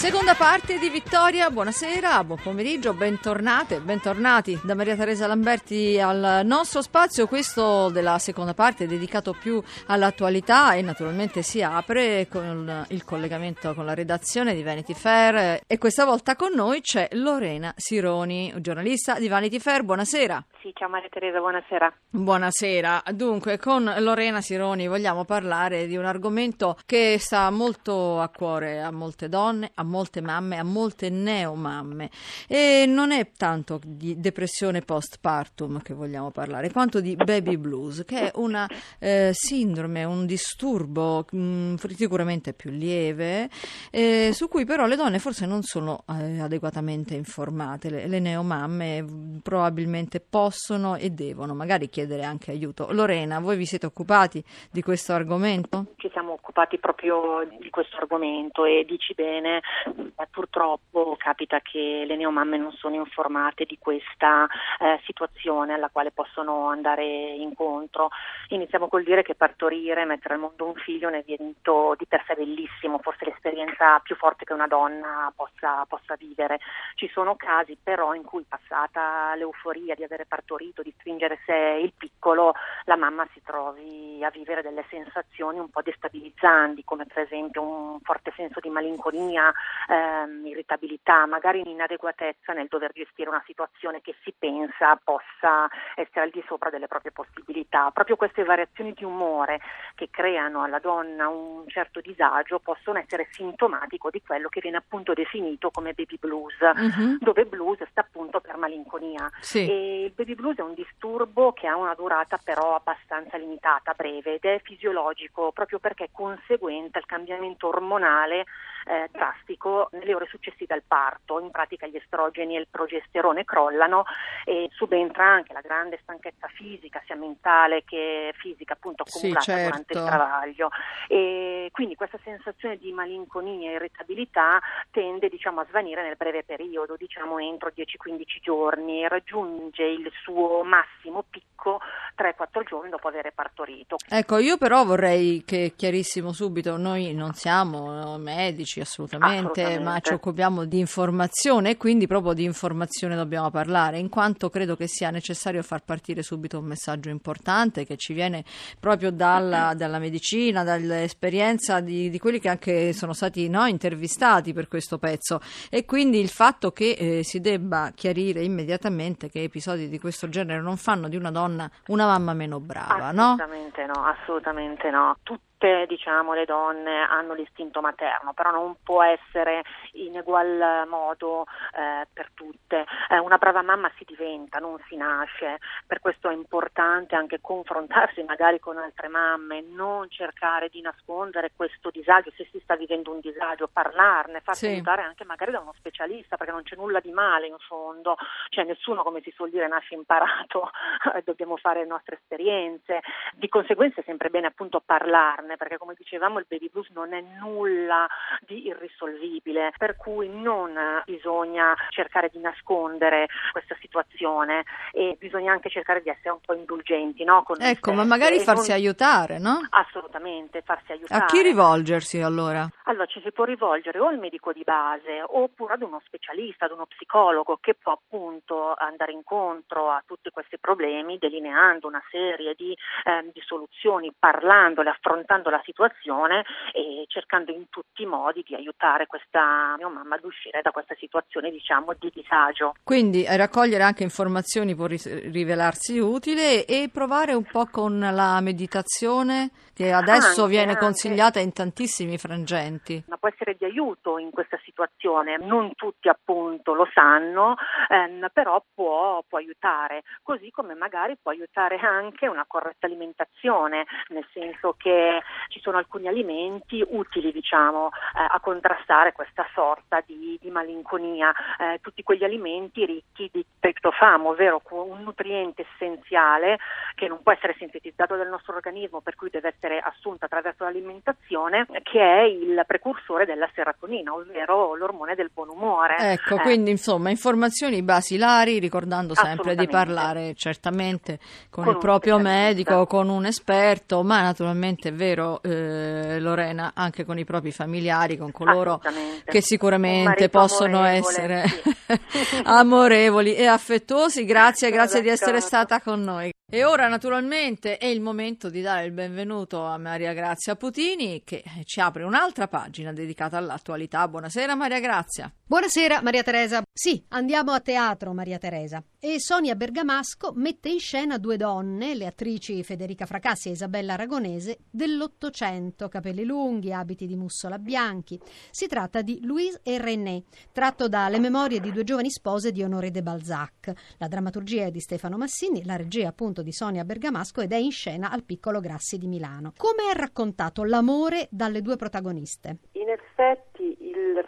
Seconda parte di Vittoria, buonasera, buon pomeriggio, bentornate, bentornati da Maria Teresa Lamberti al nostro spazio, questo della seconda parte dedicato più all'attualità e naturalmente si apre con il collegamento con la redazione di Vanity Fair e questa volta con noi c'è Lorena Sironi, giornalista di Vanity Fair, buonasera. Sì, ciao Maria Teresa, buonasera. Buonasera, dunque con Lorena Sironi vogliamo parlare di un argomento che sta molto a cuore a molte donne, a molte mamme, a molte neomamme. E non è tanto di depressione postpartum che vogliamo parlare, quanto di baby blues, che è una eh, sindrome, un disturbo mh, mm, sicuramente più lieve, eh, su cui però le donne forse non sono eh, adeguatamente informate. Le, le neomamme mm, probabilmente possono e devono magari chiedere anche aiuto. Lorena, voi vi siete occupati di questo argomento? Ci siamo occupati proprio di questo argomento e dici bene, eh, purtroppo capita che le neomamme non sono informate di questa eh, situazione alla quale possono andare incontro. Iniziamo col dire che partorire, mettere al mondo un figlio è un evento di per sé bellissimo, forse l'esperienza più forte che una donna possa, possa vivere. Ci sono casi però in cui passata l'euforia di avere partorito, di stringere sé il piccolo, la mamma si trovi a vivere delle sensazioni un po' destabilizzanti, come per esempio un forte senso di malinconia, ehm, irritabilità, magari inadeguatezza nel dover gestire una situazione che si pensa possa essere al di sopra delle proprie possibilità. Proprio queste variazioni di umore che creano alla donna un certo disagio possono essere sintomatico di quello che viene appunto definito come baby blues, uh-huh. dove blues sta appunto per malinconia. Sì. E il baby blues è un disturbo che ha una durata però abbastanza limitata, breve ed è fisiologico proprio perché è conseguente al cambiamento ormonale eh, drastico nelle ore successive al parto. In pratica gli estrogeni e il progesterone crollano e subentra anche la grande stanchezza fisica, sia mentale che fisica, appunto accumulata sì, certo. durante il travaglio. E quindi questa sensazione di malinconia e irritabilità tende diciamo, a svanire nel breve periodo, diciamo entro 10-15 giorni, e raggiunge il suo massimo picco 3-4 giorni dopo aver partorito. Ecco, io però vorrei che chiarissimo subito, noi non siamo medici assolutamente, assolutamente, ma ci occupiamo di informazione e quindi proprio di informazione dobbiamo parlare, in quanto credo che sia necessario far partire subito un messaggio importante che ci viene proprio dalla, dalla medicina, dall'esperienza di, di, quelli che anche sono stati no, intervistati per questo pezzo e quindi il fatto che eh, si debba chiarire immediatamente che episodi di questo genere non fanno di una donna una mamma meno brava, assolutamente no? no assolutamente no. Tutti tutte diciamo, le donne hanno l'istinto materno, però non può essere in ugual modo eh, per tutte. Eh, una brava mamma si diventa, non si nasce, per questo è importante anche confrontarsi magari con altre mamme, non cercare di nascondere questo disagio, se si sta vivendo un disagio, parlarne, farsi sì. aiutare anche magari da uno specialista, perché non c'è nulla di male in fondo, cioè nessuno come si suol dire nasce imparato, dobbiamo fare le nostre esperienze, di conseguenza è sempre bene appunto parlarne donne, perché come dicevamo il baby blues non è nulla di irrisolvibile, per cui non bisogna cercare di nascondere questa situazione e bisogna anche cercare di essere un po' indulgenti. No? ecco, ma magari farsi non... aiutare, no? Assolutamente, farsi aiutare. A chi rivolgersi allora? Allora ci si può rivolgere o al medico di base oppure ad uno specialista, ad uno psicologo che può appunto andare incontro a tutti questi problemi delineando una serie di, eh, di soluzioni, parlandole, affrontando monitorando la situazione e cercando in tutti i modi di aiutare questa mia mamma ad uscire da questa situazione diciamo di disagio. Quindi eh, raccogliere anche informazioni può rivelarsi utile e provare un po' con la meditazione che adesso anche, viene anche. consigliata in tantissimi frangenti. Ma può essere di aiuto in questa situazione, non tutti appunto lo sanno, ehm, però può, può aiutare, così come magari può aiutare anche una corretta alimentazione, nel senso che ci sono alcuni alimenti utili diciamo, eh, a contrastare questa sorta di, di malinconia. Eh, tutti quegli alimenti ricchi di triptofamo, ovvero un nutriente essenziale che non può essere sintetizzato dal nostro organismo, per cui deve essere assunto attraverso l'alimentazione, che è il precursore della serotonina, ovvero l'ormone del buon umore. Ecco, eh. quindi insomma informazioni basilari, ricordando sempre di parlare certamente con, con il proprio medico, con un esperto, ma naturalmente è vero eh, Lorena, anche con i propri familiari, con coloro che sicuramente possono essere sì. amorevoli e affettuosi. Grazie, grazie di essere stata con noi. E ora naturalmente è il momento di dare il benvenuto a Maria Grazia Putini che ci apre un'altra pagina dedicata all'attualità. Buonasera Maria Grazia. Buonasera Maria Teresa. Sì, andiamo a teatro Maria Teresa. E Sonia Bergamasco mette in scena due donne, le attrici Federica Fracassi e Isabella Aragonese, dell'Ottocento, capelli lunghi, abiti di mussola bianchi. Si tratta di Louise e René, tratto dalle memorie di due giovani spose di Honoré de Balzac. La drammaturgia è di Stefano Massini, la regia appunto di Sonia Bergamasco ed è in scena al Piccolo Grassi di Milano. Come è raccontato l'amore dalle due protagoniste? In effetti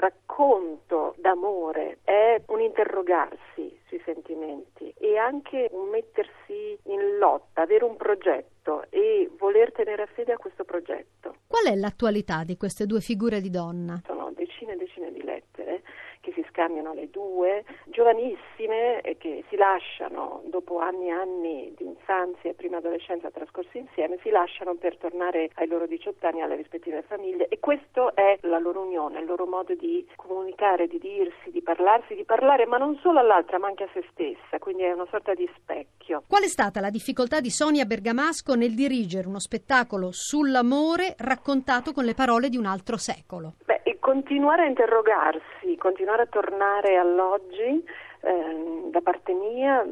racconto d'amore è un interrogarsi sui sentimenti e anche un mettersi in lotta, avere un progetto e voler tenere fede a questo progetto. Qual è l'attualità di queste due figure di donna? Sono decine e decine di lettere che si scambiano le due, giovanissime e che si lasciano dopo anni e anni di infanzia e prima adolescenza trascorsi insieme, si lasciano per tornare ai loro 18 anni alle rispettive famiglie e questo è la loro unione, il loro modo di comunicare, di dirsi, di parlarsi, di parlare ma non solo all'altra ma anche a se stessa, quindi è una sorta di specchio. Qual è stata la difficoltà di Sonia Bergamasco nel dirigere uno spettacolo sull'amore raccontato con le parole di un altro secolo? Beh, continuare a interrogarsi, continuare a tornare all'oggi eh, da parte mia,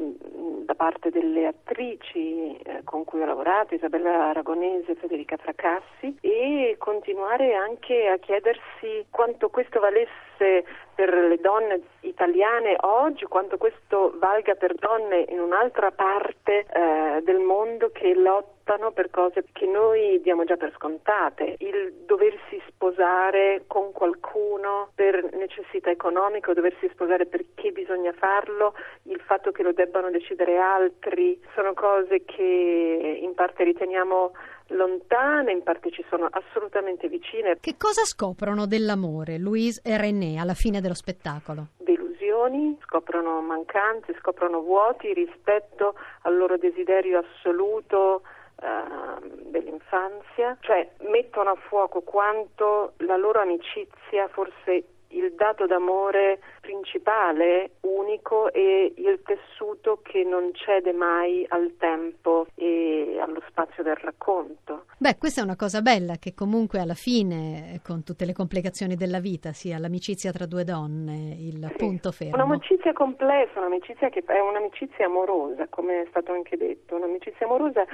da parte delle attrici eh, con cui ho lavorato, Isabella Aragonese Federica Fracassi, e continuare anche a chiedersi quanto questo valesse per le donne italiane oggi, quanto questo valga per donne in un'altra parte eh, del mondo che lottano per cose che noi diamo già per scontate. Il doversi sposare con qualcuno per necessità economica o doversi sposare perché bisogna farlo, il fatto che lo debbano decidere altri, sono cose che in parte riteniamo lontane, in parte ci sono assolutamente vicine. Che cosa scoprono dell'amore Louise e René alla fine dello spettacolo? Delusioni, scoprono mancanze, scoprono vuoti rispetto al loro desiderio assoluto uh, dell'infanzia, cioè mettono a fuoco quanto la loro amicizia forse il dato d'amore principale, unico e il tessuto che non cede mai al tempo e allo spazio del racconto. Beh, questa è una cosa bella che comunque alla fine, con tutte le complicazioni della vita, sia l'amicizia tra due donne il sì. punto fermo. Un'amicizia complessa, un'amicizia che è un'amicizia amorosa, come è stato anche detto, un'amicizia amorosa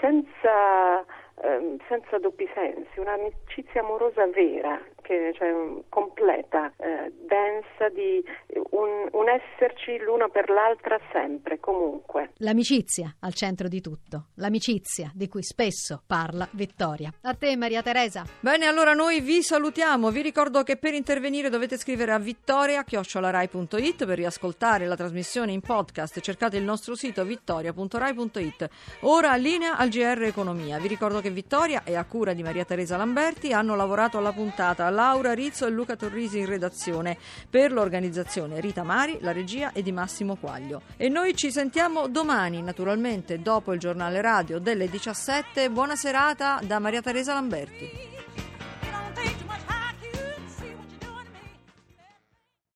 senza ehm, senza doppi sensi, un'amicizia amorosa vera, che, cioè, completa, eh, densa, di un, un, esserci l'uno per l'altra sempre, comunque. L'amicizia al centro di tutto, l'amicizia di cui spesso parla Vittoria. A te Maria Teresa. Bene, allora noi vi salutiamo, vi ricordo che per intervenire dovete scrivere a vittoria.rai.it per riascoltare la trasmissione in podcast, cercate il nostro sito vittoria.rai.it. Ora linea al GR Economia, vi ricordo che Vittoria e a cura di Maria Teresa Lamberti hanno lavorato alla puntata Laura Rizzo e Luca Torrisi in redazione per l'organizzazione Rita Mari, la regia e di Massimo Quaglio. E noi ci sentiamo domani, naturalmente dopo il giornale radio delle 17. Buona serata da Maria Teresa Lamberti.